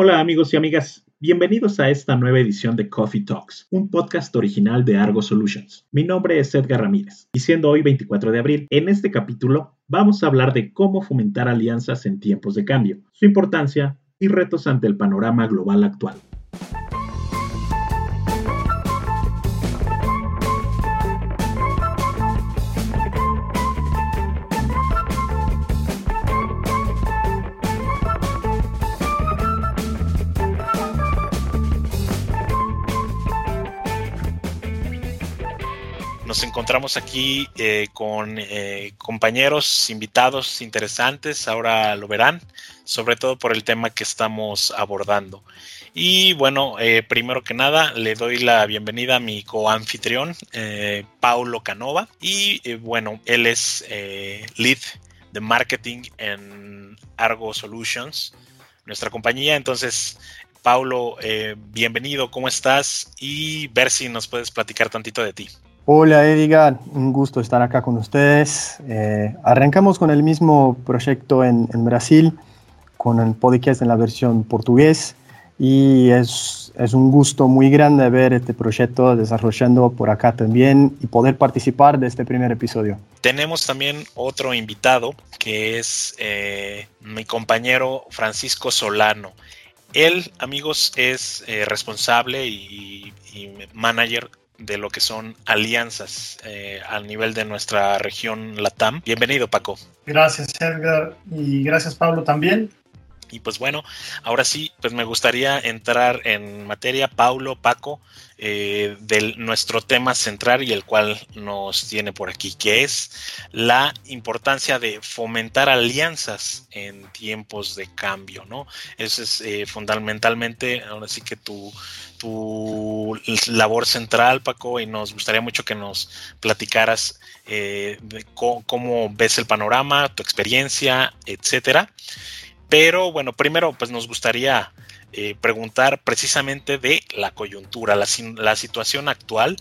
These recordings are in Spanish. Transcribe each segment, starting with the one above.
Hola amigos y amigas, bienvenidos a esta nueva edición de Coffee Talks, un podcast original de Argo Solutions. Mi nombre es Edgar Ramírez y siendo hoy 24 de abril, en este capítulo vamos a hablar de cómo fomentar alianzas en tiempos de cambio, su importancia y retos ante el panorama global actual. Encontramos aquí eh, con eh, compañeros, invitados interesantes, ahora lo verán, sobre todo por el tema que estamos abordando. Y bueno, eh, primero que nada, le doy la bienvenida a mi coanfitrión, Paulo Canova. Y bueno, él es lead de marketing en Argo Solutions, nuestra compañía. Entonces, Paulo, bienvenido, ¿cómo estás? Y ver si nos puedes platicar tantito de ti. Hola Edgar, un gusto estar acá con ustedes. Eh, arrancamos con el mismo proyecto en, Brasil, con el podcast en la versión portugués y es, es, un gusto muy grande ver este proyecto desarrollando por acá también y poder participar de este primer episodio. Tenemos también otro invitado que es eh, mi compañero Francisco Solano. Él, amigos, es eh, responsable y, y manager de lo que son alianzas eh, al nivel de nuestra región LATAM. Bienvenido, Paco. Gracias, Edgar, y gracias, Pablo, también. Y pues bueno, ahora sí, pues me gustaría entrar en materia, Paulo, Paco, eh, de nuestro tema central y el cual nos tiene por aquí, que es la importancia de fomentar alianzas en tiempos de cambio, ¿no? Eso es eh, fundamentalmente, ahora sí que tu, tu labor central, Paco, y nos gustaría mucho que nos platicaras eh, de cómo ves el panorama, tu experiencia, etcétera. Pero bueno, primero pues nos gustaría eh, preguntar precisamente de la coyuntura, la, situación actual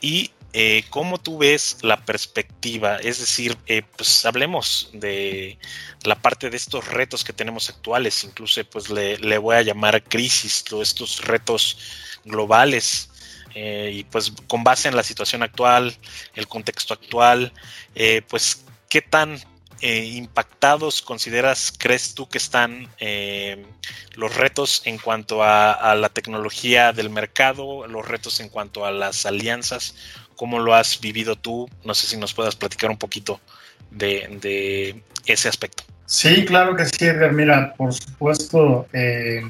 y eh, cómo tú ves la perspectiva. Es decir, eh, pues hablemos de la parte de estos retos que tenemos actuales, incluso pues le, le voy a llamar crisis, todos estos retos globales. y pues con base en la situación actual, el contexto actual, pues qué tan eh, impactados consideras, crees tú que están eh, los retos en cuanto a, la tecnología del mercado, los retos en cuanto a las alianzas? ¿Cómo lo has vivido tú? No sé si nos puedas platicar un poquito de, ese aspecto. Sí, claro que sí, Edgar. Mira, por supuesto, eh,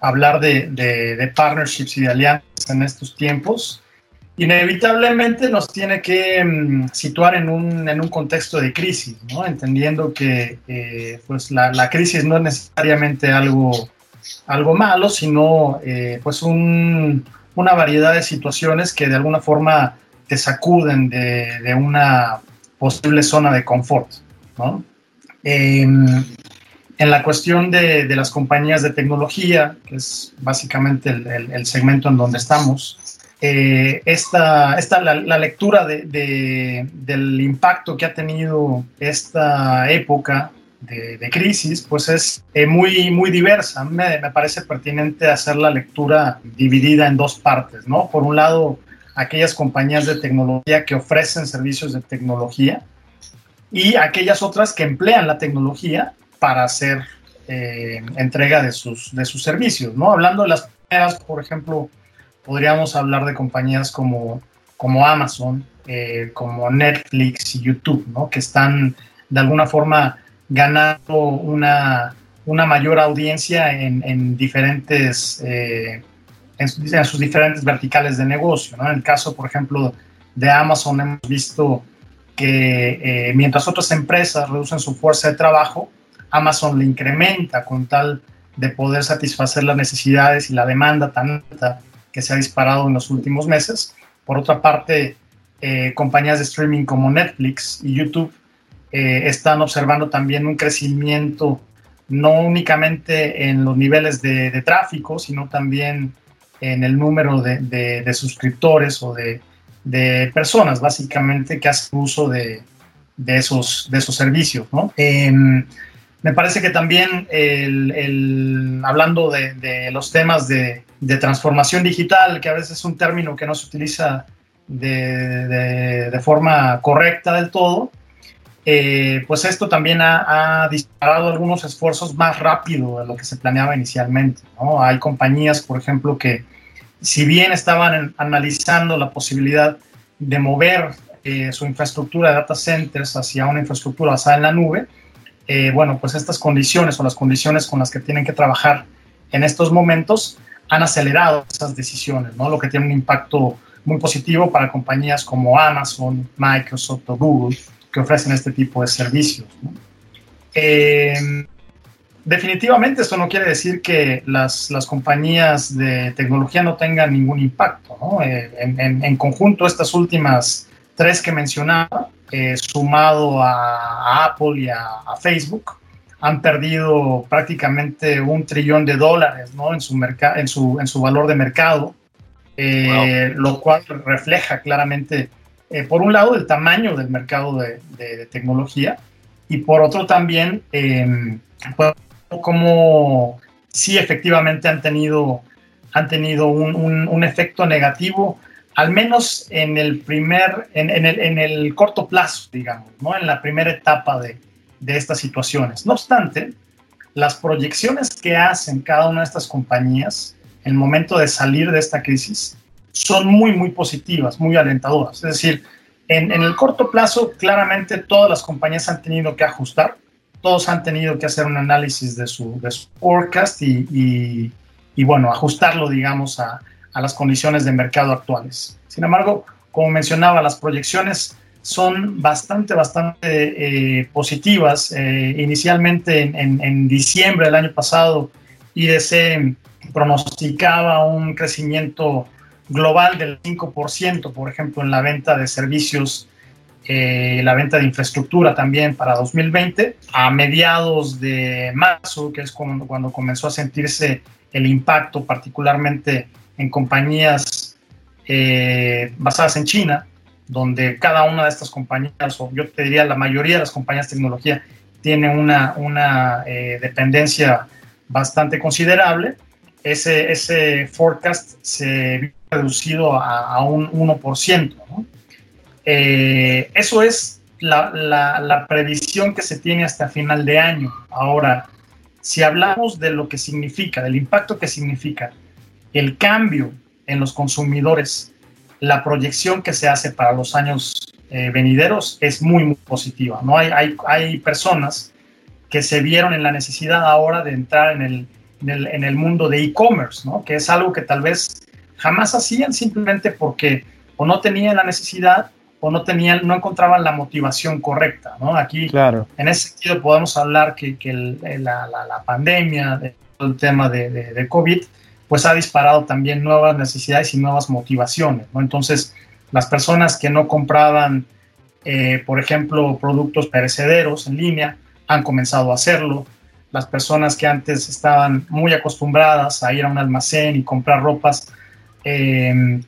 hablar de, de partnerships y de alianzas en estos tiempos inevitablemente nos tiene que mm, situar en un, en un, contexto de crisis, ¿no? entendiendo que eh, pues la, la, crisis no es necesariamente algo, algo malo, sino eh, pues un, una variedad de situaciones que de alguna forma te sacuden de, de una posible zona de confort. Em, en la cuestión de, de, las compañías de tecnología, que es básicamente el, el, el segmento en donde estamos, eh, esta, esta, la, lectura de, del impacto que ha tenido esta época de, crisis, pues es eh, muy, muy diversa. Me, me, parece pertinente hacer la lectura dividida en dos partes, ¿no? Por un lado, aquellas compañías de tecnología que ofrecen servicios de tecnología y aquellas otras que emplean la tecnología para hacer eh, entrega de sus, de sus servicios, ¿no? Hablando de las primeras, por ejemplo, podríamos hablar de compañías como, como Amazon, eh, como Netflix y YouTube, ¿no? que están de alguna forma ganando una, una mayor audiencia en, en diferentes, eh, en, sus diferentes verticales de negocio. ¿no? En el caso, por ejemplo, de Amazon hemos visto que eh, mientras otras empresas reducen su fuerza de trabajo, Amazon le incrementa con tal de poder satisfacer las necesidades y la demanda tan alta que se ha disparado en los últimos meses. Por otra parte, eh, compañías de streaming como Netflix y YouTube eh, están observando también un crecimiento no únicamente en los niveles de, tráfico, sino también en el número de, suscriptores o de, personas, básicamente, que hacen uso de, esos, servicios. ¿no? Em, Me parece que también el, hablando de, los temas de, transformación digital, que a veces es un término que no se utiliza de, forma correcta del todo, eh, pues esto también ha, disparado algunos esfuerzos más rápido de lo que se planeaba inicialmente. Hay compañías, por ejemplo, que si bien estaban analizando la posibilidad de mover eh, su infraestructura de data centers hacia una infraestructura basada en la nube, eh, bueno, pues estas condiciones o las condiciones con las que tienen que trabajar en estos momentos han acelerado esas decisiones, ¿no? Lo que tiene un impacto muy positivo para compañías como Amazon, Microsoft o Google que ofrecen este tipo de servicios. Eh, definitivamente esto no quiere decir que las, las, compañías de tecnología no tengan ningún impacto. ¿no? Eh, en, en, conjunto, estas últimas tres que mencionaba, eh, sumado a, Apple y a, Facebook, han perdido prácticamente un trillón de dólares ¿no? en, su en, su, en su valor de mercado, eh, lo cual refleja claramente, eh, por un lado, el tamaño del mercado de, de, tecnología y por otro también em, pues, como sí efectivamente han tenido, han tenido un, un, un efecto negativo al menos en el primer, en, el, en el, corto plazo, digamos, ¿no? en la primera etapa de, de, estas situaciones. No obstante, las proyecciones que hacen cada una de estas compañías en el momento de salir de esta crisis son muy, muy positivas, muy alentadoras. Es decir, en, en el corto plazo, claramente todas las compañías han tenido que ajustar, todos han tenido que hacer un análisis de su, de su forecast y, y, y bueno, ajustarlo, digamos, a, a las condiciones de mercado actuales. Sin embargo, como mencionaba, las proyecciones son bastante, bastante eh, positivas. Eh, inicialmente en, diciembre del año pasado, IDC pronosticaba un crecimiento global del 5%, por ejemplo, en la venta de servicios, eh, la venta de infraestructura también para 2020. A mediados de marzo, que es cuando, cuando comenzó a sentirse el impacto particularmente en compañías eh, basadas en China, donde cada una de estas compañías, o yo te diría la mayoría de las compañías de tecnología, tiene una, una eh, dependencia bastante considerable, ese, ese forecast se vio reducido a, un 1%. Eh, eso es la, la, la, previsión que se tiene hasta final de año. Ahora, si hablamos de lo que significa, del impacto que significa el cambio en los consumidores, la proyección que se hace para los años eh, venideros es muy, muy positiva. ¿no? Hay, hay, hay, personas que se vieron en la necesidad ahora de entrar en el, en el, mundo de e-commerce, ¿no? que es algo que tal vez jamás hacían simplemente porque o no tenían la necesidad o no tenían, no encontraban la motivación correcta, ¿no? Aquí, claro. en ese sentido, podemos hablar que, que la, la, la, pandemia, el tema de, de, de COVID, pues ha disparado también nuevas necesidades y nuevas motivaciones. ¿no? Entonces, las personas que no compraban, eh, por ejemplo, productos perecederos en línea, han comenzado a hacerlo. Las personas que antes estaban muy acostumbradas a ir a un almacén y comprar ropas em,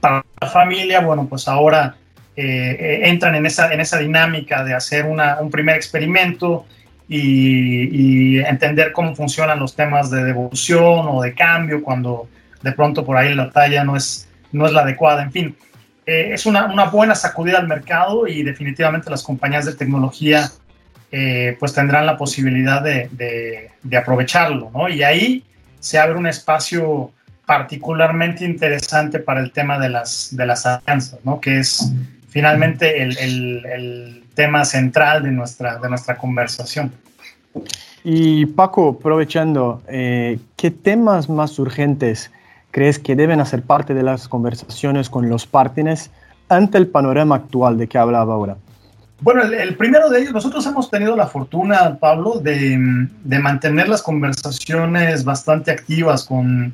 para la familia, bueno, pues ahora eh, eh, entran en esa, en esa dinámica de hacer una, un primer experimento, y, entender cómo funcionan los temas de devolución o de cambio cuando de pronto por ahí la talla no es, no es la adecuada. En fin, eh, es una, una, buena sacudida al mercado y definitivamente las compañías de tecnología eh, pues tendrán la posibilidad de, de, aprovecharlo, ¿no? Y ahí se abre un espacio particularmente interesante para el tema de las, de las alianzas, ¿no? Que es finalmente el, el, el tema central de nuestra, de nuestra conversación. Y Paco, aprovechando, eh, ¿qué temas más urgentes crees que deben hacer parte de las conversaciones con los partners ante el panorama actual de que hablaba ahora? Bueno, el, primero de ellos, nosotros hemos tenido la fortuna, Pablo, de, de mantener las conversaciones bastante activas con,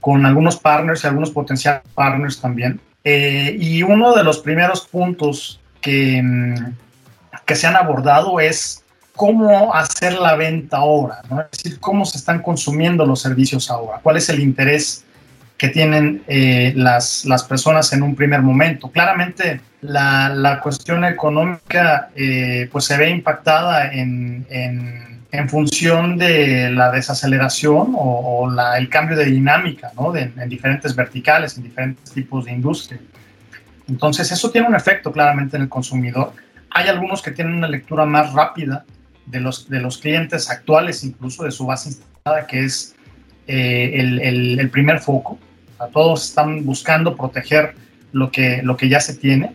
con, algunos partners y algunos potenciales partners también. Eh, y uno de los primeros puntos que, que se han abordado es cómo hacer la venta ahora, es decir, cómo se están consumiendo los servicios ahora, cuál es el interés que tienen eh, las, las, personas en un primer momento. Claramente la, la cuestión económica eh, pues se ve impactada en, en, en función de la desaceleración o, el cambio de dinámica ¿no? en diferentes verticales, en diferentes tipos de industria. Entonces, eso tiene un efecto claramente en el consumidor. Hay algunos que tienen una lectura más rápida de los, de los clientes actuales, incluso de su base instalada, que es eh, el, el, primer foco. A todos están buscando proteger lo que, lo que ya se tiene.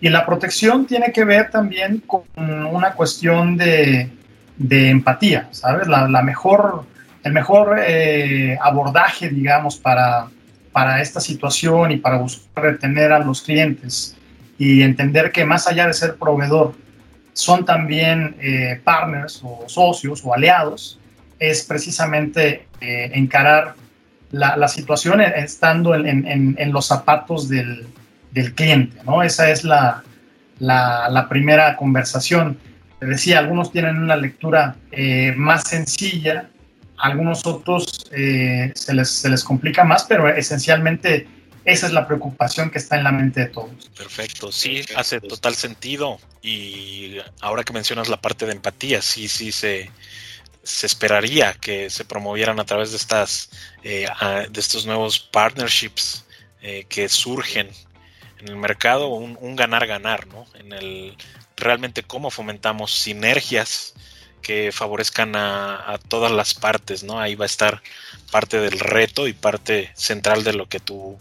Y la protección tiene que ver también con una cuestión de, de empatía, ¿sabes? La, mejor, el mejor eh, abordaje, digamos, para, para esta situación y para buscar retener a los clientes y entender que más allá de ser proveedor, son también eh, partners o socios o aliados, es precisamente eh, encarar la, situación estando en, los zapatos del, del, cliente, ¿no? Esa es la, la primera conversación decía, algunos tienen una lectura eh, más sencilla, algunos otros eh, se, les, se les complica más, pero esencialmente esa es la preocupación que está en la mente de todos. Perfecto, sí, hace total sentido. Y ahora que mencionas la parte de empatía, sí, sí, se, se esperaría que se promovieran a través de, estas, eh, de estos nuevos partnerships que surgen en el mercado, un ganar-ganar, ¿no? En el realmente cómo fomentamos sinergias que favorezcan a, todas las partes, ¿no? Ahí va a estar parte del reto y parte central de lo que tú,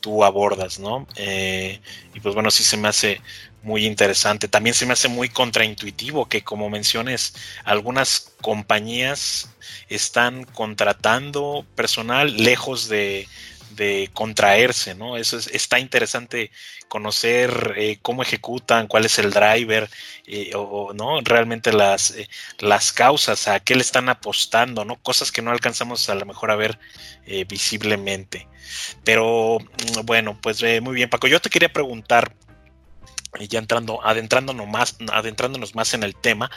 tú abordas, ¿no? Eh, y pues bueno, sí se me hace muy interesante. También se me hace muy contraintuitivo que, como menciones, algunas compañías están contratando personal lejos de, de contraerse, ¿no? Eso es, está interesante conocer eh, cómo ejecutan, cuál es el driver, eh, o, ¿no? Realmente las, eh, las causas, a qué le están apostando, ¿no? Cosas que no alcanzamos a lo mejor a ver visiblemente. Pero mm, bueno, pues muy bien, Paco. Yo te quería preguntar, ya entrando, adentrándonos más, adentrándonos más en el tema,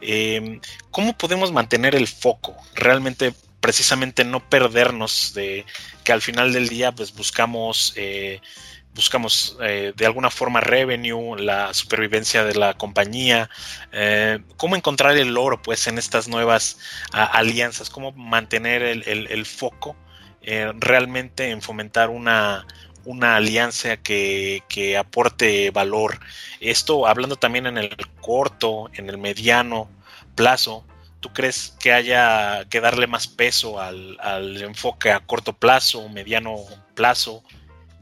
em, ¿cómo podemos mantener el foco? Realmente precisamente no perdernos de que al final del día pues buscamos eh, buscamos eh, de alguna forma revenue, la supervivencia de la compañía, eh, cómo encontrar el oro pues en estas nuevas alianzas, cómo mantener el, foco realmente en fomentar una, una alianza que, que, aporte valor. Esto hablando también en el corto, en el mediano plazo, ¿Tú crees que haya que darle más peso al, enfoque a corto plazo, mediano plazo?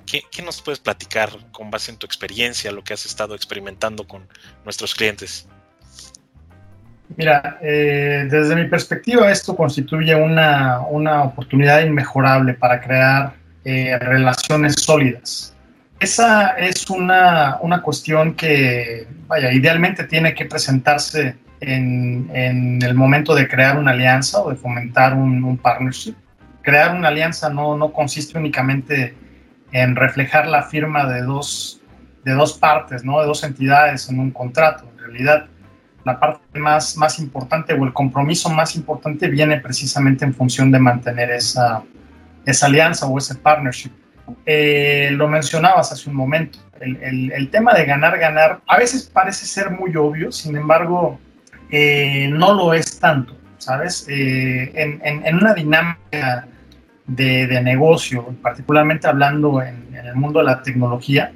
¿Qué, nos puedes platicar con base en tu experiencia, lo que has estado experimentando con nuestros clientes? Mira, eh, desde mi perspectiva esto constituye una, oportunidad inmejorable para crear eh, relaciones sólidas. Esa es una, una cuestión que, vaya, idealmente tiene que presentarse en, el momento de crear una alianza o de fomentar un, partnership. Crear una alianza no, no, consiste únicamente en reflejar la firma de dos, de dos partes, ¿no? de dos entidades en un contrato. En realidad, la parte más, más importante o el compromiso más importante viene precisamente en función de mantener esa, esa alianza o ese partnership. Eh, lo mencionabas hace un momento, el, el, el, tema de ganar, ganar, a veces parece ser muy obvio, sin embargo, eh, no lo es tanto, ¿sabes? Eh, en, una dinámica de, negocio, particularmente hablando en, el mundo de la tecnología,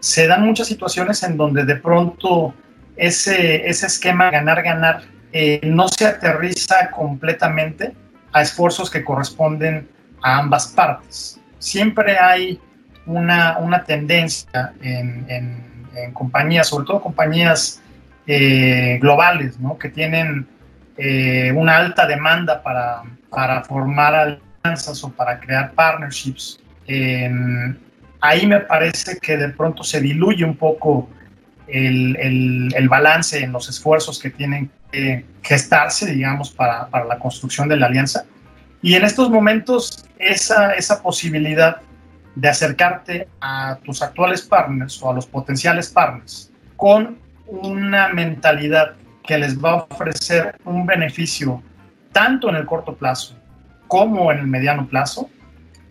se dan muchas situaciones en donde de pronto ese, esquema ganar-ganar eh, no se aterriza completamente a esfuerzos que corresponden a ambas partes. Siempre hay una, una tendencia en, en compañías, sobre todo compañías eh, globales, ¿no? que tienen eh, una alta demanda para, para, formar alianzas o para crear partnerships. ahí me parece que de pronto se diluye un poco el, el, balance en los esfuerzos que tienen que gestarse, digamos, para, para, la construcción de la alianza. Y en estos momentos, esa, esa posibilidad de acercarte a tus actuales partners o a los potenciales partners con una mentalidad que les va a ofrecer un beneficio tanto en el corto plazo como en el mediano plazo,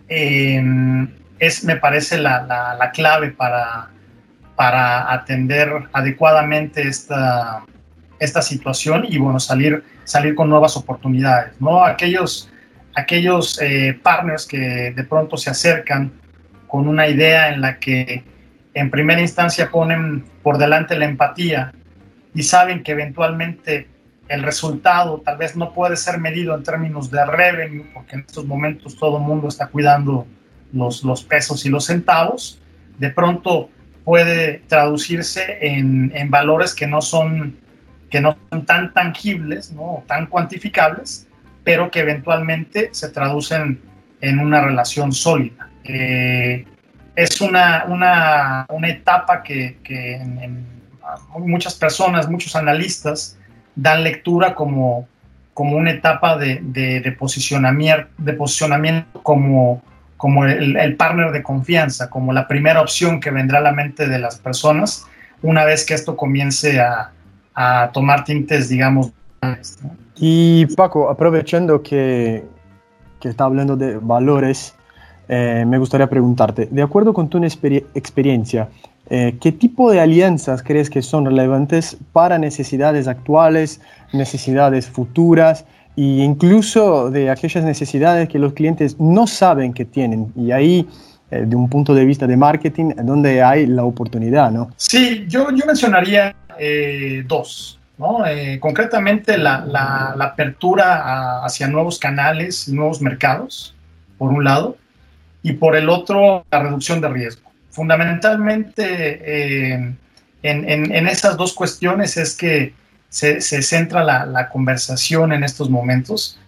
em, es, me parece, la, clave para, para atender adecuadamente esta, esta situación y, bueno, salir, salir con nuevas oportunidades, ¿no? Aquellos, aquellos eh, partners que de pronto se acercan con una idea en la que en primera instancia ponen por delante la empatía y saben que eventualmente el resultado tal vez no puede ser medido en términos de revenue, porque en estos momentos todo el mundo está cuidando los, los pesos y los centavos, de pronto puede traducirse en, en valores que no son que no son tan tangibles, ¿no? tan cuantificables, pero que eventualmente se traducen en una relación sólida. Eh, es una, una, una, etapa que, muchas personas, muchos analistas, dan lectura como, como una etapa de, posicionamiento, posicionamiento como, como el, el, partner de confianza, como la primera opción que vendrá a la mente de las personas una vez que esto comience a, a tomar tintes, digamos. Y Paco, aprovechando que, que está hablando de valores, eh, me gustaría preguntarte, de acuerdo con tu experiencia, eh, ¿qué tipo de alianzas crees que son relevantes para necesidades actuales, necesidades futuras e incluso de aquellas necesidades que los clientes no saben que tienen? Y ahí, eh, de un punto de vista de marketing, donde hay la oportunidad, ¿no? Sí, yo, yo mencionaría dos. ¿no? Concretamente la, la, apertura hacia nuevos canales, nuevos mercados, por un lado, y por el otro, la reducción de riesgo. Fundamentalmente, eh, en, en, en, esas dos cuestiones es que se, se centra la, la, conversación en estos momentos.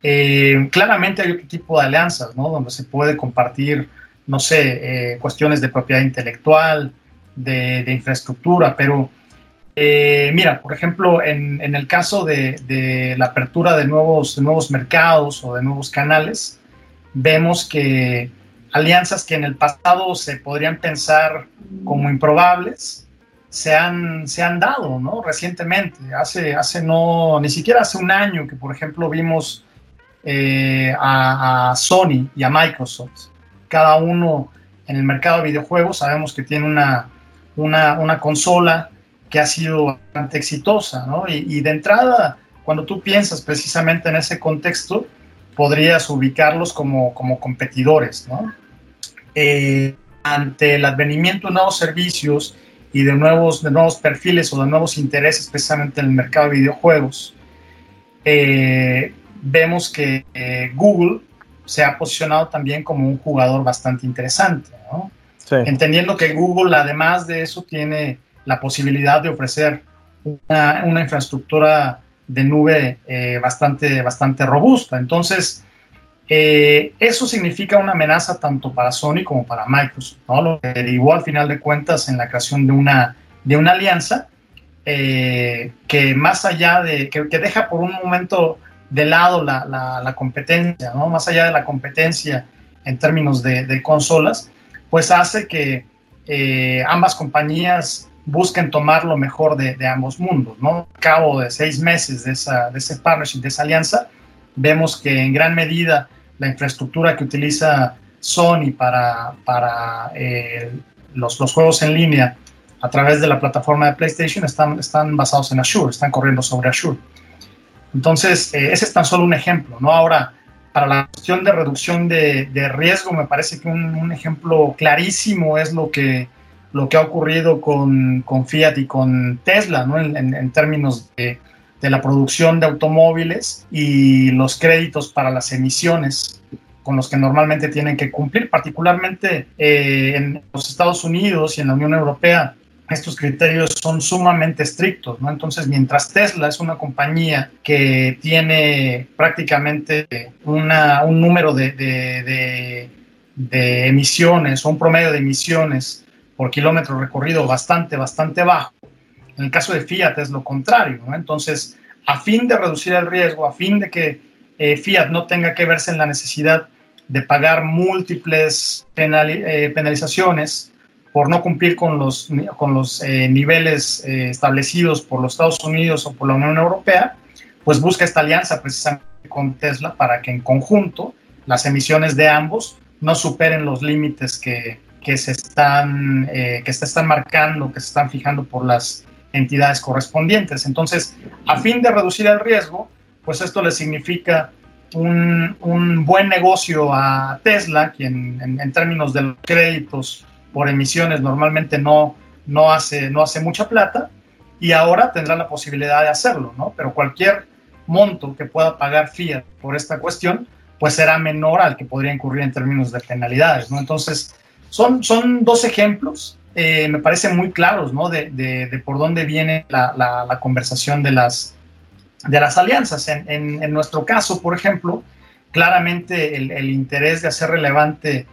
claramente hay otro tipo de alianzas, ¿no? Donde se puede compartir, no sé, cuestiones de propiedad intelectual, de, de infraestructura, pero eh, mira, por ejemplo, en, el caso de, la apertura de nuevos, nuevos mercados o de nuevos canales, vemos que alianzas que en el pasado se podrían pensar como improbables, se han, se han dado, ¿no? Recientemente, hace, hace no, ni siquiera hace un año que, por ejemplo, vimos eh, a, Sony y a Microsoft, cada uno en el mercado de videojuegos, sabemos que tiene una, una, una consola que ha sido bastante exitosa, ¿no? Y, de entrada, cuando tú piensas precisamente en ese contexto, podrías ubicarlos como, como competidores, ¿no? Eh, ante el advenimiento de nuevos servicios y de nuevos, de nuevos perfiles o de nuevos intereses precisamente en el mercado de videojuegos, eh, vemos que eh, Google se ha posicionado también como un jugador bastante interesante, ¿no? Sí. Entendiendo que Google, además de eso, tiene la posibilidad de ofrecer una, una infraestructura de nube eh, bastante, bastante robusta. Entonces, eh, eso significa una amenaza tanto para Sony como para Microsoft, ¿no? lo que derivó al final de cuentas en la creación de una, de una alianza eh, que más allá de, que, deja por un momento de lado la, la, la competencia, ¿no? más allá de la competencia en términos de, de consolas, pues hace que ambas compañías busquen tomar lo mejor de, ambos mundos. ¿no? A cabo de seis meses de, esa, de ese partnership, de esa alianza, vemos que en gran medida la infraestructura que utiliza Sony para, para eh, los, juegos en línea a través de la plataforma de PlayStation están, están basados en Azure, están corriendo sobre Azure. Entonces, eh, ese es tan solo un ejemplo. ¿no? Ahora, para la cuestión de reducción de, riesgo, me parece que un ejemplo clarísimo es lo que lo que ha ocurrido con, con Fiat y con Tesla, ¿no? en, en, en términos de, de, la producción de automóviles y los créditos para las emisiones con los que normalmente tienen que cumplir, particularmente eh, en los Estados Unidos y en la Unión Europea. Estos criterios son sumamente estrictos, ¿no? Entonces, mientras Tesla es una compañía que tiene prácticamente una, un número de, de, de, de emisiones un promedio de emisiones por kilómetro recorrido bastante, bastante bajo. En el caso de Fiat es lo contrario. Entonces, a fin de reducir el riesgo, a fin de que eh, Fiat no tenga que verse en la necesidad de pagar múltiples eh, penalizaciones por no cumplir con los, con los eh, niveles establecidos por los Estados Unidos o por la Unión Europea, pues busca esta alianza precisamente con Tesla para que en conjunto las emisiones de ambos no superen los límites que, que se están, eh, que se están marcando, que se están fijando por las entidades correspondientes. Entonces, a fin de reducir el riesgo, pues esto le significa un, un buen negocio a Tesla, quien en, términos de los créditos por emisiones normalmente no, no, hace, no hace mucha plata, y ahora tendrá la posibilidad de hacerlo, ¿no? Pero cualquier monto que pueda pagar Fiat por esta cuestión, pues será menor al que podría incurrir en términos de penalidades, ¿no? Entonces, son, son dos ejemplos, eh, me parecen muy claros, ¿no? De, de, por dónde viene la, la, conversación de las, de las alianzas. En, en, nuestro caso, por ejemplo, claramente el, el interés de hacer relevante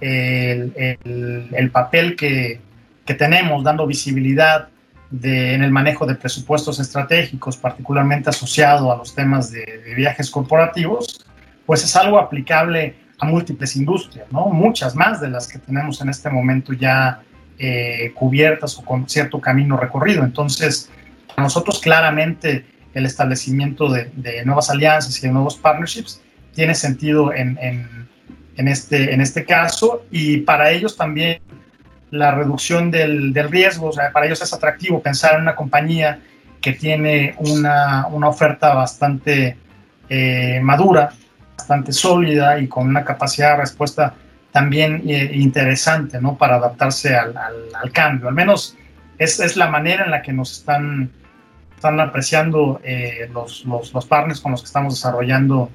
el, el, el papel que, que, tenemos, dando visibilidad de, en el manejo de presupuestos estratégicos, particularmente asociado a los temas de, de viajes corporativos, pues es algo aplicable a múltiples industrias, ¿no? Muchas más de las que tenemos en este momento ya eh, cubiertas o con cierto camino recorrido. Entonces, para nosotros claramente el establecimiento de, nuevas alianzas y de nuevos partnerships tiene sentido en, este, en este caso y para ellos también la reducción del, del, riesgo, o sea, para ellos es atractivo pensar en una compañía que tiene una, una oferta bastante eh, madura bastante sólida y con una capacidad de respuesta también eh, interesante, ¿no? Para adaptarse al, al, cambio. Al menos es, es, la manera en la que nos están, están apreciando eh, los, los, los, partners con los que estamos desarrollando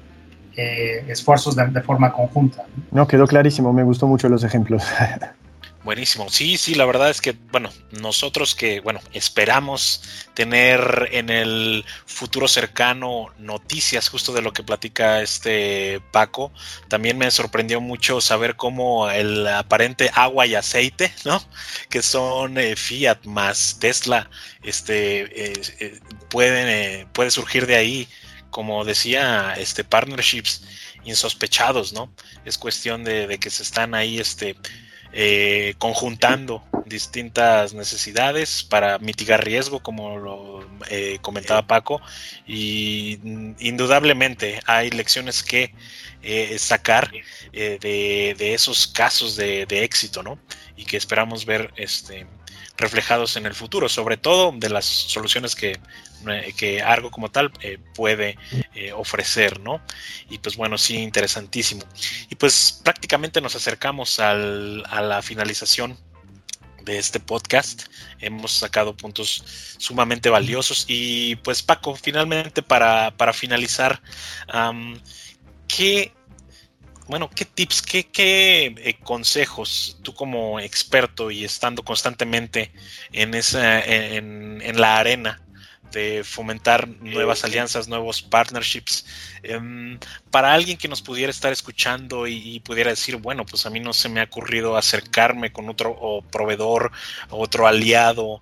eh, esfuerzos de, de, forma conjunta. No, quedó clarísimo, me gustó mucho los ejemplos. Buenísimo. Sí, sí, la verdad es que, bueno, nosotros que, bueno, esperamos tener en el futuro cercano noticias justo de lo que platica este Paco. También me sorprendió mucho saber cómo el aparente agua y aceite, ¿no? Que son eh, Fiat más Tesla, este, eh, eh, pueden, puede surgir de ahí, como decía, este, partnerships insospechados, ¿no? Es cuestión de, de que se están ahí, este, eh, conjuntando distintas necesidades para mitigar riesgo, como lo eh, comentaba Paco, y indudablemente hay lecciones que eh, sacar de, esos casos de, de, éxito, ¿no? Y que esperamos ver este, reflejados en el futuro, sobre todo de las soluciones que, que Argo como tal eh, puede eh, ofrecer, ¿no? Y pues bueno, sí, interesantísimo. Y pues prácticamente nos acercamos al, a la finalización de este podcast. Hemos sacado puntos sumamente valiosos. Y pues Paco, finalmente para, para finalizar, ¿qué bueno, ¿qué tips, qué, qué eh, consejos tú como experto y estando constantemente en, esa, en, en la arena de fomentar nuevas alianzas, nuevos partnerships. Em, para alguien que nos pudiera estar escuchando y, pudiera decir, bueno, pues a mí no se me ha ocurrido acercarme con otro o proveedor, otro aliado,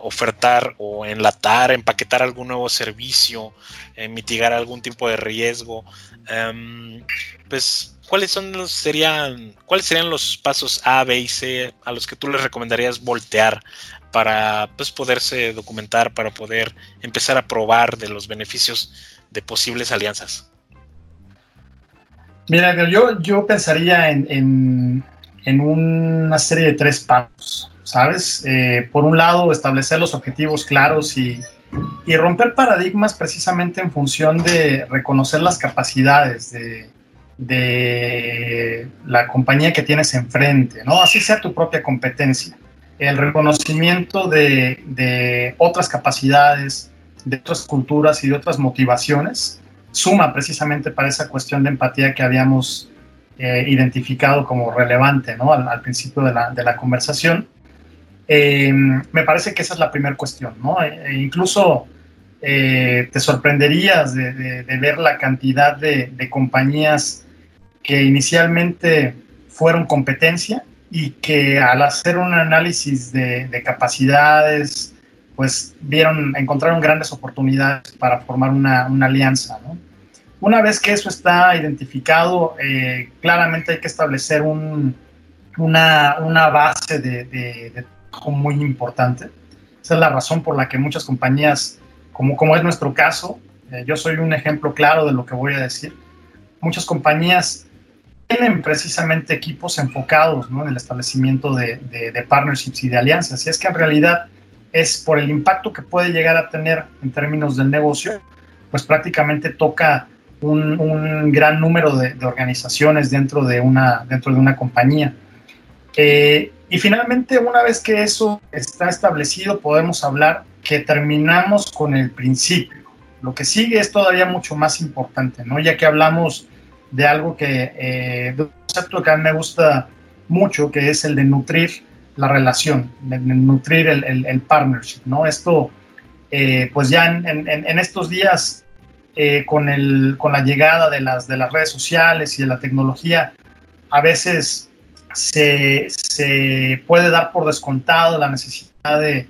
ofertar o enlatar, empaquetar algún nuevo servicio, eh, mitigar algún tipo de riesgo. Em, pues, ¿cuáles serían, cuáles serían los pasos A, B y C a los que tú les recomendarías voltear para pues, poderse documentar, para poder empezar a probar de los beneficios de posibles alianzas? Mira, yo, yo pensaría en, en, una serie de tres pasos, ¿sabes? Eh, por un lado, establecer los objetivos claros y, y, romper paradigmas precisamente en función de reconocer las capacidades de, de la compañía que tienes enfrente, ¿no? Así sea tu propia competencia el reconocimiento de, otras capacidades, de otras culturas y de otras motivaciones, suma precisamente para esa cuestión de empatía que habíamos eh, identificado como relevante ¿no? al, principio de la, conversación. Em, me parece que esa es la primera cuestión, ¿no? E, e incluso eh, te sorprenderías de, ver la cantidad de, compañías que inicialmente fueron competencia y que al hacer un análisis de, capacidades, pues vieron, encontraron grandes oportunidades para formar una, alianza. Una vez que eso está identificado, eh, claramente hay que establecer una, base de, trabajo muy importante. Esa es la razón por la que muchas compañías, como, como es nuestro caso, eh, yo soy un ejemplo claro de lo que voy a decir, muchas compañías tienen precisamente equipos enfocados en el establecimiento de, partnerships y de alianzas. Y es que en realidad es por el impacto que puede llegar a tener en términos del negocio, pues prácticamente toca un, gran número de, organizaciones dentro de una, dentro de una compañía. Eh, y finalmente, una vez que eso está establecido, podemos hablar que terminamos con el principio. Lo que sigue es todavía mucho más importante, ¿no? Ya que hablamos de algo que, eh, de un concepto que a mí me gusta mucho, que es el de nutrir la relación, de, nutrir el, el, partnership, ¿no? Esto, eh, pues ya en, en, estos días, eh, con, el, con la llegada de las, de las redes sociales y de la tecnología, a veces se, se puede dar por descontado la necesidad de,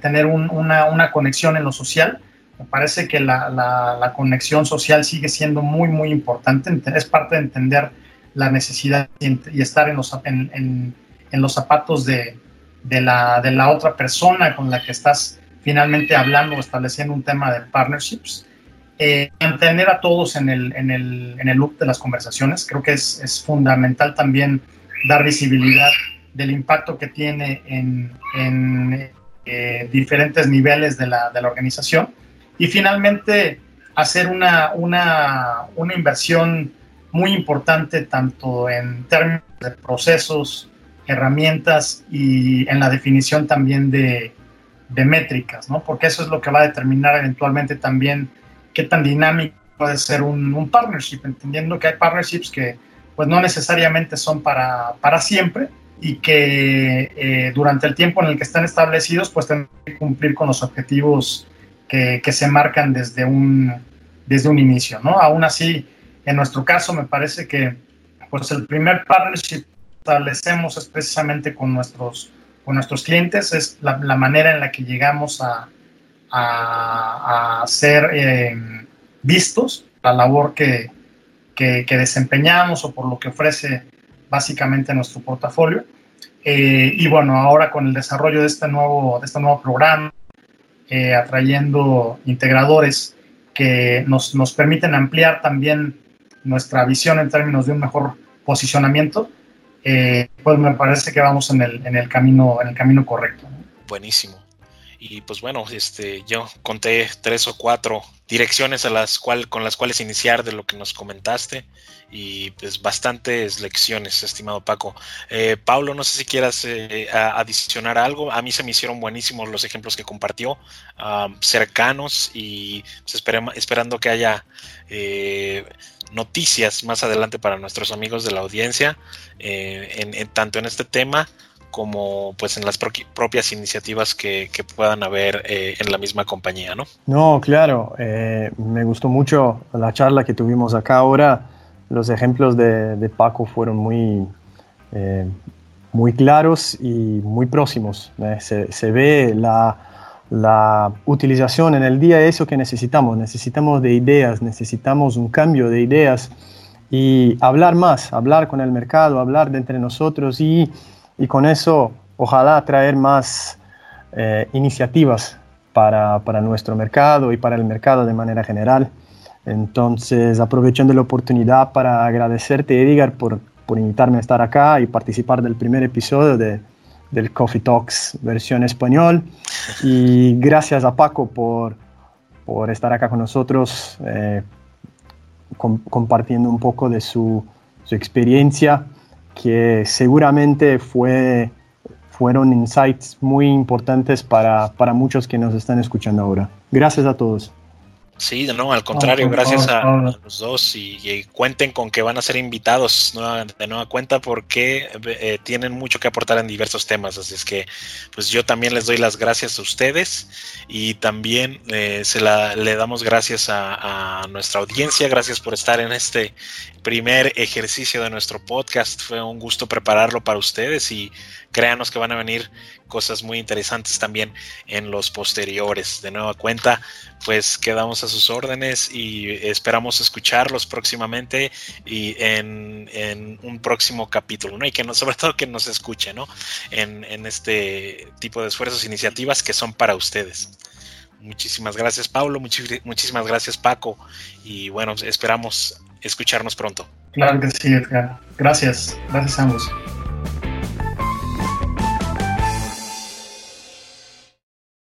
tener una, conexión en lo social. Me parece que la, conexión social sigue siendo muy, muy importante. Es parte de entender la necesidad y, estar en los, en, los zapatos de, de, la, de la otra persona con la que estás finalmente hablando o estableciendo un tema de partnerships. Eh, mantener a todos en el, en, el, en el loop de las conversaciones. Creo que es, es fundamental también dar visibilidad del impacto que tiene en, eh, diferentes niveles de la, organización. Y finalmente, hacer una, una, una inversión muy importante tanto en términos de procesos, herramientas y en la definición también de, de métricas, ¿no? Porque eso es lo que va a determinar eventualmente también qué tan dinámico puede ser un, un partnership, entendiendo que hay partnerships que pues no necesariamente son para, para siempre y que eh, durante el tiempo en el que están establecidos pues tienen que cumplir con los objetivos que, que, se marcan desde un, desde un inicio, ¿no? Aún así, en nuestro caso me parece que pues el primer partnership que establecemos es precisamente con nuestros, con nuestros clientes, es la, la manera en la que llegamos a, a, a ser eh, vistos, la labor que, que, desempeñamos o por lo que ofrece básicamente nuestro portafolio. Eh, y bueno, ahora con el desarrollo de este nuevo, de este nuevo programa, eh, atrayendo integradores que nos, nos, permiten ampliar también nuestra visión en términos de un mejor posicionamiento, eh, pues me parece que vamos en el, en el, camino, en el camino correcto. Buenísimo. Y pues bueno, este, yo conté tres o cuatro direcciones a las cual, con las cuales iniciar de lo que nos comentaste y pues bastantes lecciones, estimado Paco. Eh, Pablo, no sé si quieras eh, adicionar algo. A mí se me hicieron buenísimos los ejemplos que compartió, cercanos y pues, esperando que haya eh, noticias más adelante para nuestros amigos de la audiencia, en, tanto en este tema como pues en las propias iniciativas que, puedan haber eh, en la misma compañía, ¿no? No, claro, eh, me gustó mucho la charla que tuvimos acá ahora. Los ejemplos de, Paco fueron muy, eh, muy claros y muy próximos. Se, ve la, la, utilización en el día de eso que necesitamos. Necesitamos de ideas, necesitamos un cambio de ideas y hablar más, hablar con el mercado, hablar de entre nosotros y y con eso ojalá traer más eh, iniciativas para, para, nuestro mercado y para el mercado de manera general. Entonces, aprovechando la oportunidad para agradecerte, Edgar, por, por invitarme a estar acá y participar del primer episodio de, del Coffee Talks versión español. Y gracias a Paco por, por estar acá con nosotros, eh, compartiendo un poco de su, su experiencia que seguramente fue, fueron insights muy importantes para, para muchos que nos están escuchando ahora. Gracias a todos. Sí, no, al contrario, gracias a, los dos y, cuenten con que van a ser invitados de nueva cuenta porque eh, tienen mucho que aportar en diversos temas, así es que pues yo también les doy las gracias a ustedes y también eh, se la, le damos gracias a, a, nuestra audiencia, gracias por estar en este primer ejercicio de nuestro podcast, fue un gusto prepararlo para ustedes y créanos que van a venir cosas muy interesantes también en los posteriores. De nueva cuenta, pues quedamos a sus órdenes y esperamos escucharlos próximamente y en, un próximo capítulo, ¿no? Y que no, sobre todo que nos escuche, ¿no? En, en este tipo de esfuerzos, iniciativas que son para ustedes. Muchísimas gracias, Pablo. muchísimas gracias, Paco. Y bueno, esperamos escucharnos pronto. Claro que sí, Edgar. Gracias. Gracias a ambos.